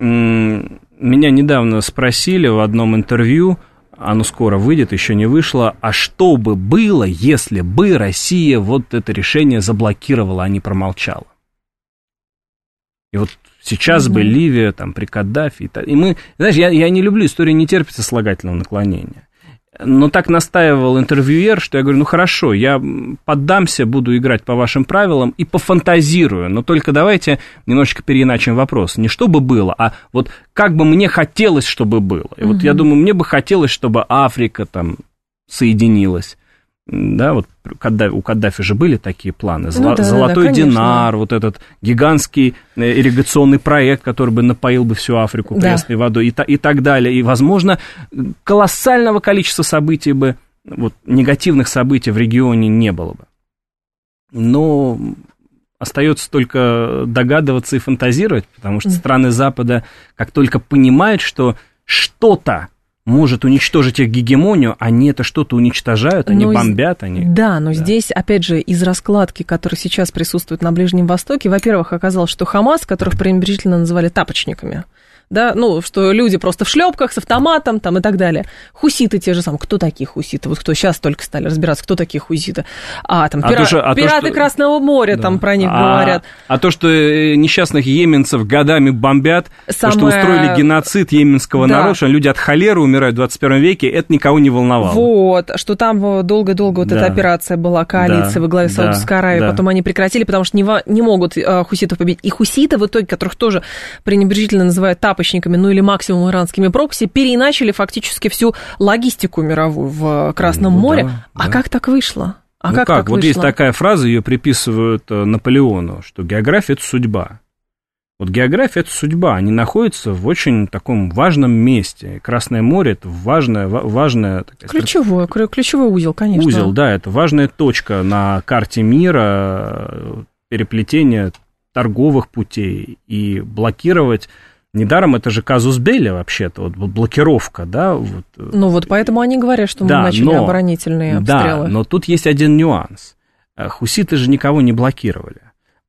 Меня недавно спросили в одном интервью, оно скоро выйдет, еще не вышло, а что бы было, если бы Россия вот это решение заблокировала, а не промолчала? И вот Сейчас mm-hmm. бы Ливия, там, при Каддафи. И, и мы, знаешь, я, я не люблю, история не терпится слагательного наклонения. Но так настаивал интервьюер, что я говорю, ну хорошо, я поддамся, буду играть по вашим правилам и пофантазирую, но только давайте немножечко переиначим вопрос. Не чтобы было, а вот как бы мне хотелось, чтобы было. И угу. вот я думаю, мне бы хотелось, чтобы Африка там соединилась да, вот у Каддафи же были такие планы. Золо, ну, да, Золотой да, динар, вот этот гигантский э, ирригационный проект, который бы напоил бы всю Африку пресной да. водой и, и так далее. И, возможно, колоссального количества событий бы, вот, негативных событий в регионе не было бы. Но остается только догадываться и фантазировать, потому что страны Запада, как только понимают, что что-то может уничтожить их гегемонию, они это что-то уничтожают, они но бомбят, они... Да, но да. здесь, опять же, из раскладки, которая сейчас присутствует на Ближнем Востоке, во-первых, оказалось, что Хамас, которых пренебрежительно называли тапочниками, да, ну, что люди просто в шлепках с автоматом там и так далее. Хуситы те же самые. Кто такие хуситы? Вот кто сейчас только стали разбираться, кто такие хуситы? А, там, а пира... то, а пираты то, что... Красного моря да. там про них а, говорят. А то, что э, несчастных йеменцев годами бомбят, Самое... то, что устроили геноцид йеменского да. народа, что люди от холеры умирают в 21 веке, это никого не волновало. Вот, что там долго-долго вот да. эта операция была, коалиция да. во главе Саудовской да. Аравии, да. потом они прекратили, потому что не, не могут э, хуситов победить. И хуситы в итоге, которых тоже пренебрежительно называют тап тапочниками, ну или максимум иранскими прокси, переиначили фактически всю логистику мировую в Красном ну, море. Да, а да. как так вышло? А ну как, как? так вот вышло? есть такая фраза, ее приписывают э, Наполеону, что география – это судьба. Вот география – это судьба, они находятся в очень таком важном месте. Красное море – это важное, важное такая, ключевой, ключевой узел, конечно. Узел, да, это важная точка на карте мира, переплетение торговых путей и блокировать Недаром это же казус Белли вообще-то, вот блокировка, да. Вот. Ну вот поэтому они говорят, что мы да, начали но, оборонительные обстрелы. Да, но тут есть один нюанс. Э, хуситы же никого не блокировали.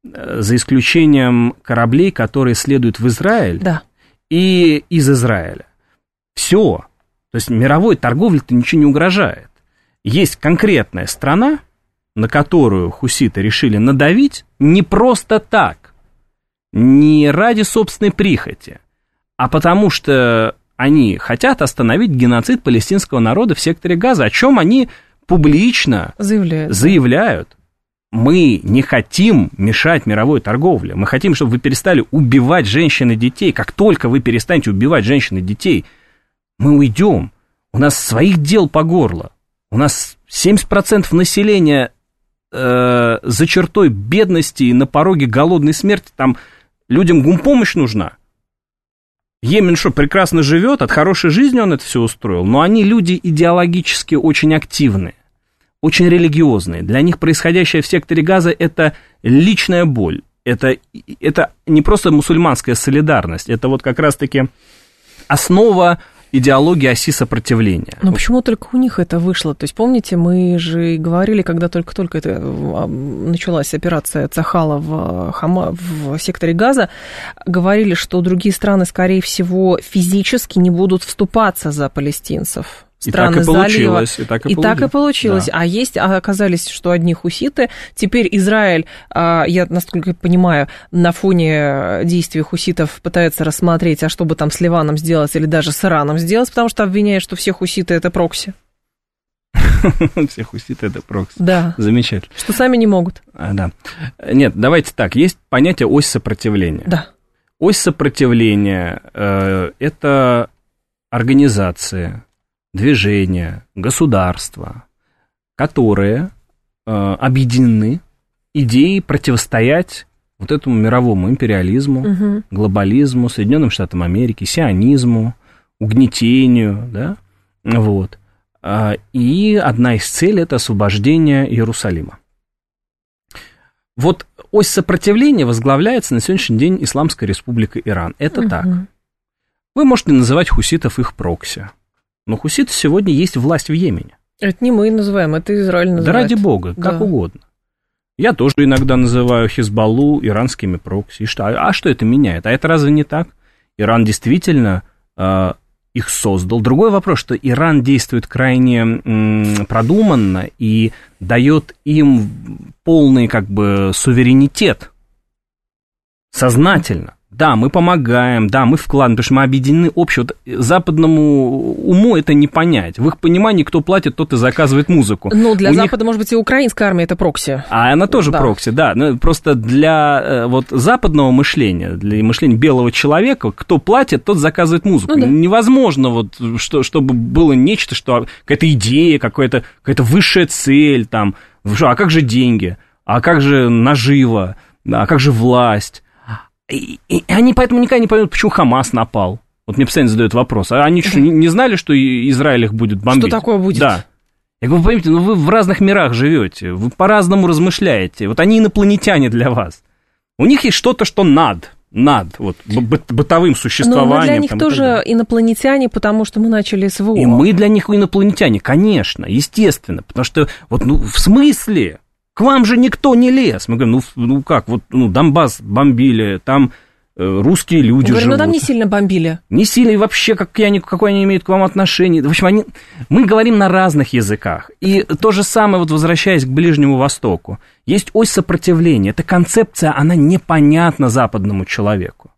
Э, за исключением кораблей, которые следуют в Израиль да. и из Израиля. Все. То есть мировой торговле-то ничего не угрожает. Есть конкретная страна, на которую хуситы решили надавить не просто так не ради собственной прихоти, а потому что они хотят остановить геноцид палестинского народа в секторе Газа, о чем они публично заявляют. заявляют. Мы не хотим мешать мировой торговле. Мы хотим, чтобы вы перестали убивать женщин и детей. Как только вы перестанете убивать женщин и детей, мы уйдем. У нас своих дел по горло. У нас 70% населения э, за чертой бедности и на пороге голодной смерти. Там Людям гумпомощь нужна. Йемен что, прекрасно живет, от хорошей жизни он это все устроил, но они люди идеологически очень активные, очень религиозные. Для них происходящее в секторе газа – это личная боль, это, это не просто мусульманская солидарность, это вот как раз-таки основа идеологии оси сопротивления. Но почему только у них это вышло? То есть, помните, мы же говорили, когда только-только это а, началась операция Цахала в, Хама, в секторе Газа, говорили, что другие страны, скорее всего, физически не будут вступаться за палестинцев страны и так и залива. И так и, и, так и получилось. Да. А есть, а оказались, что одни хуситы. Теперь Израиль, а, я насколько понимаю, на фоне действий хуситов пытается рассмотреть, а что бы там с Ливаном сделать или даже с Ираном сделать, потому что обвиняют, что все хуситы это прокси. Все хуситы это прокси. Да. Замечательно. Что сами не могут. А, да. Нет, давайте так. Есть понятие ось сопротивления. Да. Ось сопротивления э, это организация, движения, государства, которые э, объединены идеей противостоять вот этому мировому империализму, угу. глобализму, Соединенным Штатам Америки, сионизму, угнетению, да, вот. А, и одна из целей – это освобождение Иерусалима. Вот ось сопротивления возглавляется на сегодняшний день Исламская Республика Иран. Это угу. так. Вы можете называть хуситов их прокси. Но хуситы сегодня есть власть в Йемене. Это не мы называем, это Израиль называет. Да ради бога, как да. угодно. Я тоже иногда называю Хизбаллу иранскими прокси. И что? А что это меняет? А это разве не так? Иран действительно э, их создал. Другой вопрос, что Иран действует крайне м, продуманно и дает им полный как бы суверенитет сознательно да, мы помогаем, да, мы вкладываем, потому что мы объединены общее. Вот западному уму это не понять. В их понимании, кто платит, тот и заказывает музыку. Ну, для У Запада, них... может быть, и украинская армия это прокси. А она тоже да. прокси, да. Ну, просто для э, вот западного мышления, для мышления белого человека, кто платит, тот заказывает музыку. Ну, да. Невозможно вот, что, чтобы было нечто, что какая-то идея, какая-то какая высшая цель там. А как же деньги? А как же нажива? А как же власть? И, и они поэтому никогда не поймут, почему Хамас напал. Вот мне постоянно задают вопрос. А они что, не, знали, что Израиль их будет бомбить? Что такое будет? Да. Я говорю, вы поймите, ну вы в разных мирах живете, вы по-разному размышляете. Вот они инопланетяне для вас. У них есть что-то, что над, над вот, бытовым существованием. Но мы для них тоже инопланетяне, потому что мы начали СВО. И мы для них инопланетяне, конечно, естественно. Потому что, вот, ну, в смысле? К вам же никто не лез. Мы говорим, ну, ну как, вот ну, Донбасс бомбили, там э, русские люди Говорю, живут. ну там не сильно бомбили. Не сильно, и вообще, как я, какое они имеют к вам отношение. В общем, они, мы говорим на разных языках. И то же самое, вот возвращаясь к Ближнему Востоку. Есть ось сопротивления. Эта концепция, она непонятна западному человеку.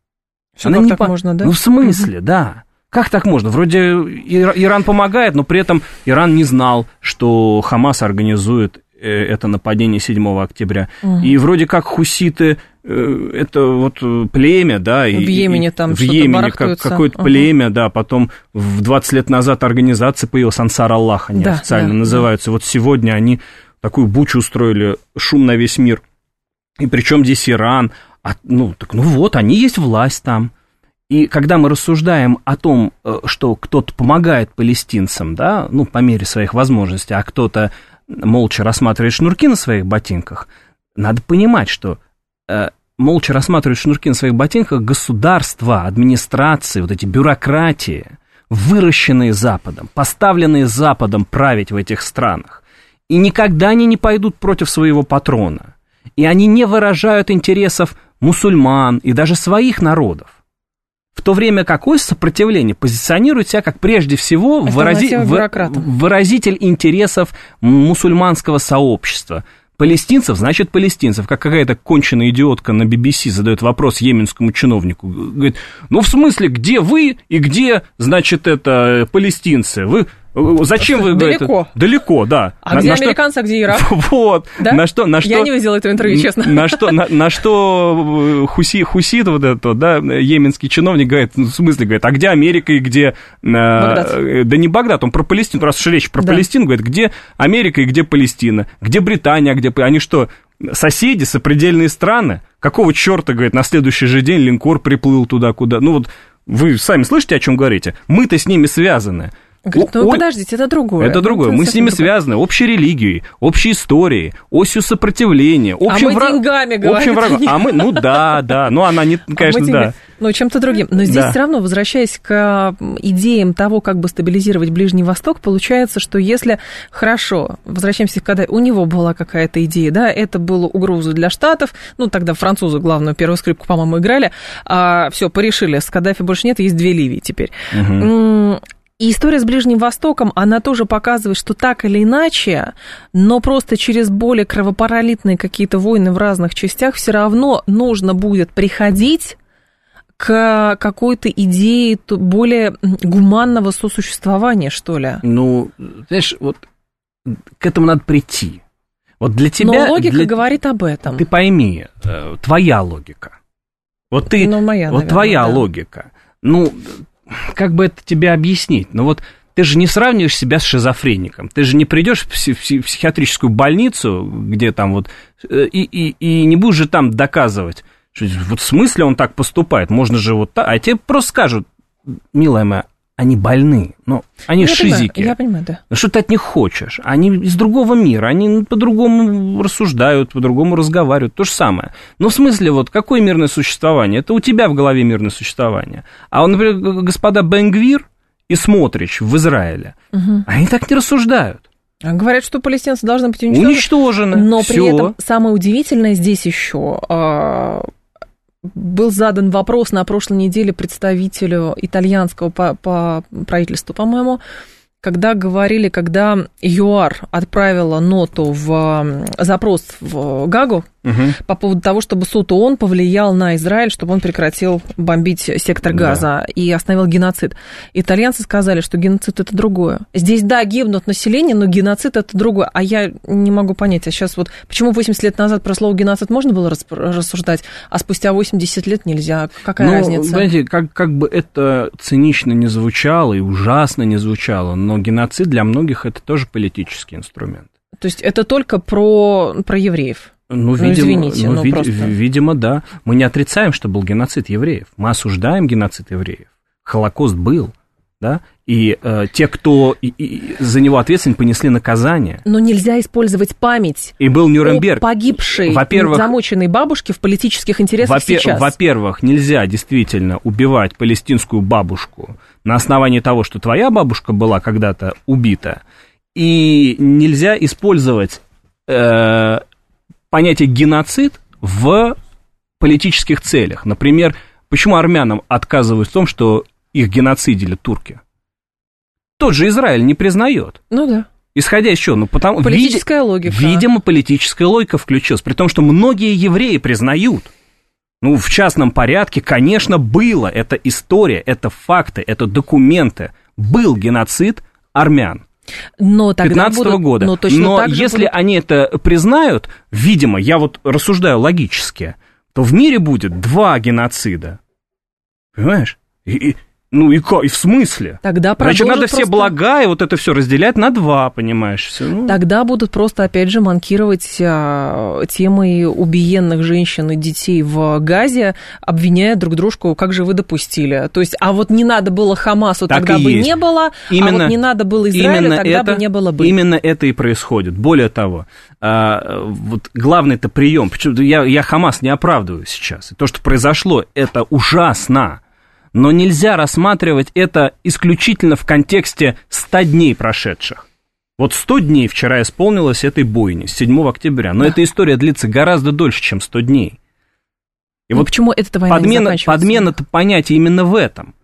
Все она не так по... можно, да? Ну, в смысле, угу. да. Как так можно? Вроде Иран помогает, но при этом Иран не знал, что Хамас организует это нападение 7 октября. Угу. И вроде как хуситы э, это вот племя, да, в Йемене там в Йемене как, какое-то угу. племя, да, потом в 20 лет назад организация появилась Ансар Аллах, они да, официально да, называются. Да. Вот сегодня они такую бучу устроили, шум на весь мир. И причем здесь Иран, а, ну, так, ну вот, они есть власть там. И когда мы рассуждаем о том, э, что кто-то помогает палестинцам, да, ну, по мере своих возможностей, а кто-то молча рассматривает шнурки на своих ботинках, надо понимать, что э, молча рассматривает шнурки на своих ботинках государства, администрации, вот эти бюрократии, выращенные Западом, поставленные Западом править в этих странах. И никогда они не пойдут против своего патрона. И они не выражают интересов мусульман и даже своих народов. В то время какое сопротивление позиционирует себя как прежде всего вырази... выразитель интересов мусульманского сообщества. Палестинцев, значит палестинцев. Как какая-то конченая идиотка на BBC задает вопрос йеменскому чиновнику. Говорит, ну в смысле, где вы и где, значит, это палестинцы? Вы Зачем вы Далеко. Это? Далеко, да. А на, где на американцы, что... а где Ирак? Вот. Да? На что, на что... Я не видела этого интервью, честно. На что, на, на что э, Хуси, Хусит, вот это, да, йеменский чиновник, говорит, ну, в смысле, говорит, а где Америка и где... Э, Багдад. Да не Багдад, он про Палестину, раз уж речь про да. Палестину, говорит, где Америка и где Палестина? Где Британия, а где... Они что, соседи, сопредельные страны? Какого черта, говорит, на следующий же день линкор приплыл туда, куда... Ну вот вы сами слышите, о чем говорите? Мы-то с ними связаны. Говорит, ну, О, подождите, это другое. Это другое. Это мы с ними другое. связаны общей религией, общей историей, осью сопротивления, общим а мы враг... деньгами. Общим врагом. А мы, ну да, да, ну она не, а конечно, а да. Ну, чем-то другим. Но здесь да. все равно, возвращаясь к идеям того, как бы стабилизировать Ближний Восток, получается, что если хорошо, возвращаемся, когда у него была какая-то идея, да, это было угрозу для Штатов, ну, тогда французы главную первую скрипку, по-моему, играли, а, все, порешили, с Каддафи больше нет, есть две Ливии теперь. Угу. И история с Ближним Востоком, она тоже показывает, что так или иначе, но просто через более кровопролитные какие-то войны в разных частях все равно нужно будет приходить к какой-то идее более гуманного сосуществования, что ли. Ну, знаешь, вот к этому надо прийти. Вот для тебя... Но логика для... говорит об этом. Ты пойми, э, твоя логика. Вот ты... Ну, моя, вот наверное, твоя да. логика. Ну, как бы это тебе объяснить? Ну вот ты же не сравниваешь себя с шизофреником. Ты же не придешь в психиатрическую больницу, где там вот, э, и, и, и не будешь же там доказывать, что вот в смысле он так поступает. Можно же вот так. А тебе просто скажут, милая моя, они больны, но они я шизики. Понимаю, я понимаю, да. Что ты от них хочешь? Они из другого мира, они по-другому рассуждают, по-другому разговаривают, то же самое. Но в смысле, вот какое мирное существование? Это у тебя в голове мирное существование. А, например, господа Бенгвир и Смотрич в Израиле, угу. они так не рассуждают. Говорят, что палестинцы должны быть уничтожены. Уничтожены. Но Всё. при этом самое удивительное здесь еще а, был задан вопрос на прошлой неделе представителю итальянского по, по правительству, по-моему, когда говорили, когда ЮАР отправила ноту в запрос в Гагу угу. по поводу того, чтобы суд ООН повлиял на Израиль, чтобы он прекратил бомбить сектор Газа да. и остановил геноцид. Итальянцы сказали, что геноцид это другое. Здесь, да, гибнут население, но геноцид это другое. А я не могу понять, а сейчас вот почему 80 лет назад про слово геноцид можно было рассуждать, а спустя 80 лет нельзя? Какая ну, разница? Знаете, как, как бы это цинично не звучало и ужасно не звучало, но геноцид для многих это тоже политический инструмент. То есть это только про, про евреев? Ну, ну видимо, извините, ну, ну вид, просто... видимо, да. Мы не отрицаем, что был геноцид евреев. Мы осуждаем геноцид евреев. Холокост был, да, и э, те, кто и, и, за него ответственны, понесли наказание. Но нельзя использовать память. И был Нюрнберг. О погибшей, во-первых, замученной бабушке в политических интересах во сейчас. Во-первых, нельзя действительно убивать палестинскую бабушку на основании того, что твоя бабушка была когда-то убита. И нельзя использовать э, понятие геноцид в политических целях. Например, почему армянам отказывают в том, что их геноцидили турки? Тот же Израиль не признает. Ну да. Исходя из чего? Ну, потому, политическая види, логика. Видимо, политическая логика включилась, при том, что многие евреи признают. Ну, в частном порядке, конечно, было. Это история, это факты, это документы. Был геноцид армян. Но тогда 15 будут, года. Но, точно но если будут... они это признают, видимо, я вот рассуждаю логически, то в мире будет два геноцида. Понимаешь? И, ну и, и в смысле? Тогда Значит, надо просто... все блага и вот это все разделять на два, понимаешь? Все, ну. Тогда будут просто, опять же, манкировать а, темой убиенных женщин и детей в Газе, обвиняя друг дружку, как же вы допустили. То есть, а вот не надо было Хамасу, так тогда бы есть. не было, именно, а вот не надо было Израилю, тогда это, бы не было бы. Именно это и происходит. Более того, а, вот главный-то прием, я, я Хамас не оправдываю сейчас. То, что произошло, это ужасно но нельзя рассматривать это исключительно в контексте 100 дней прошедших. Вот 100 дней вчера исполнилось этой бойни, с 7 октября, но да. эта история длится гораздо дольше, чем 100 дней. И ну, вот почему эта война подмена, не подмена-то понятия именно в этом.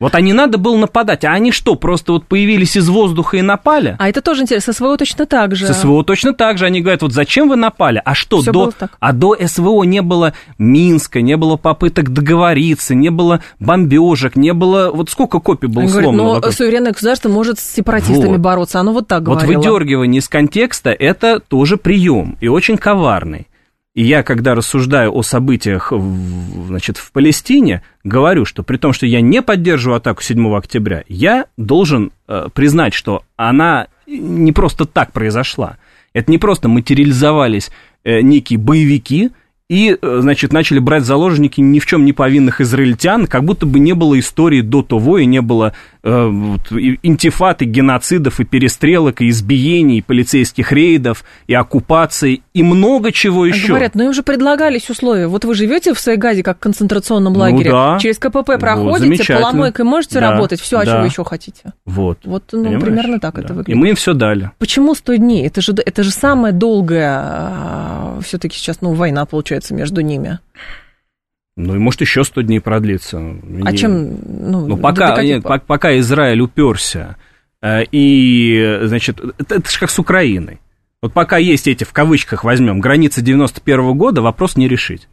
Вот а не надо было нападать, а они что, просто вот появились из воздуха и напали? А это тоже интересно, СВО точно так же. Со СВО точно так же, они говорят, вот зачем вы напали? А что, Всё до, а до СВО не было Минска, не было попыток договориться, не было бомбежек, не было, вот сколько копий было они сломано? Говорят, но суверенное государство может с сепаратистами вот. бороться, оно вот так говорило. Вот выдергивание из контекста, это тоже прием, и очень коварный. И я, когда рассуждаю о событиях в, значит, в Палестине, говорю, что при том, что я не поддерживаю атаку 7 октября, я должен э, признать, что она не просто так произошла. Это не просто материализовались э, некие боевики, и, э, значит, начали брать заложники ни в чем не повинных израильтян, как будто бы не было истории до того, и не было э, вот, интифат, и геноцидов, и перестрелок, и избиений, и полицейских рейдов, и оккупаций, и много чего еще. Говорят, ну им же предлагались условия. Вот вы живете в Сайгазе как в концентрационном ну лагере, ну, да. через КПП проходите, вот, поломойкой можете да, работать, все, да. что вы еще хотите? Вот. Вот, ну, Понимаешь? примерно так да. это выглядит. И мы им все дали. Почему 100 дней? Это же, это же самая долгая а, все-таки сейчас, ну, война получается, между ними? Ну, и может еще 100 дней продлиться. А не... чем? Ну, ну пока, каких... нет, пока Израиль уперся, э, и, значит, это, это же как с Украиной. Вот пока есть эти, в кавычках возьмем, границы 91 -го года, вопрос не решить.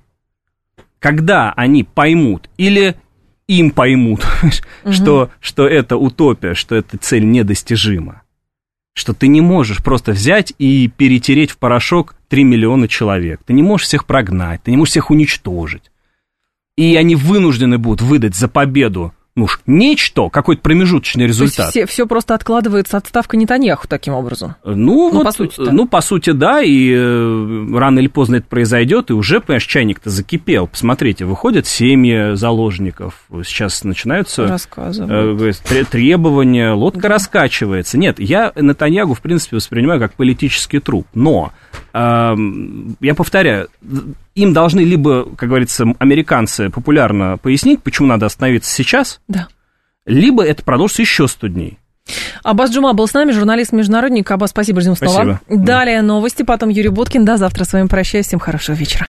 Когда они поймут, или им поймут, угу. что, что это утопия, что эта цель недостижима, что ты не можешь просто взять и перетереть в порошок 3 миллиона человек. Ты не можешь всех прогнать, ты не можешь всех уничтожить. И они вынуждены будут выдать за победу ну уж нечто, какой-то промежуточный результат. все, все просто откладывается отставка Нетаньяху таким образом. Ну, ну вот, по сути -то. ну, по сути, да, и э, рано или поздно это произойдет, и уже, понимаешь, чайник-то закипел. Посмотрите, выходят семьи заложников, сейчас начинаются э, требования, лодка раскачивается. Нет, я Нетаньягу, в принципе, воспринимаю как политический труп, но, э, я повторяю, им должны либо, как говорится, американцы популярно пояснить, почему надо остановиться сейчас, да. либо это продолжится еще 100 дней. Аббас Джума был с нами, журналист-международник. Аббас, спасибо, ждем снова. Спасибо. Далее новости, потом Юрий Буткин. До завтра с вами прощаюсь. Всем хорошего вечера.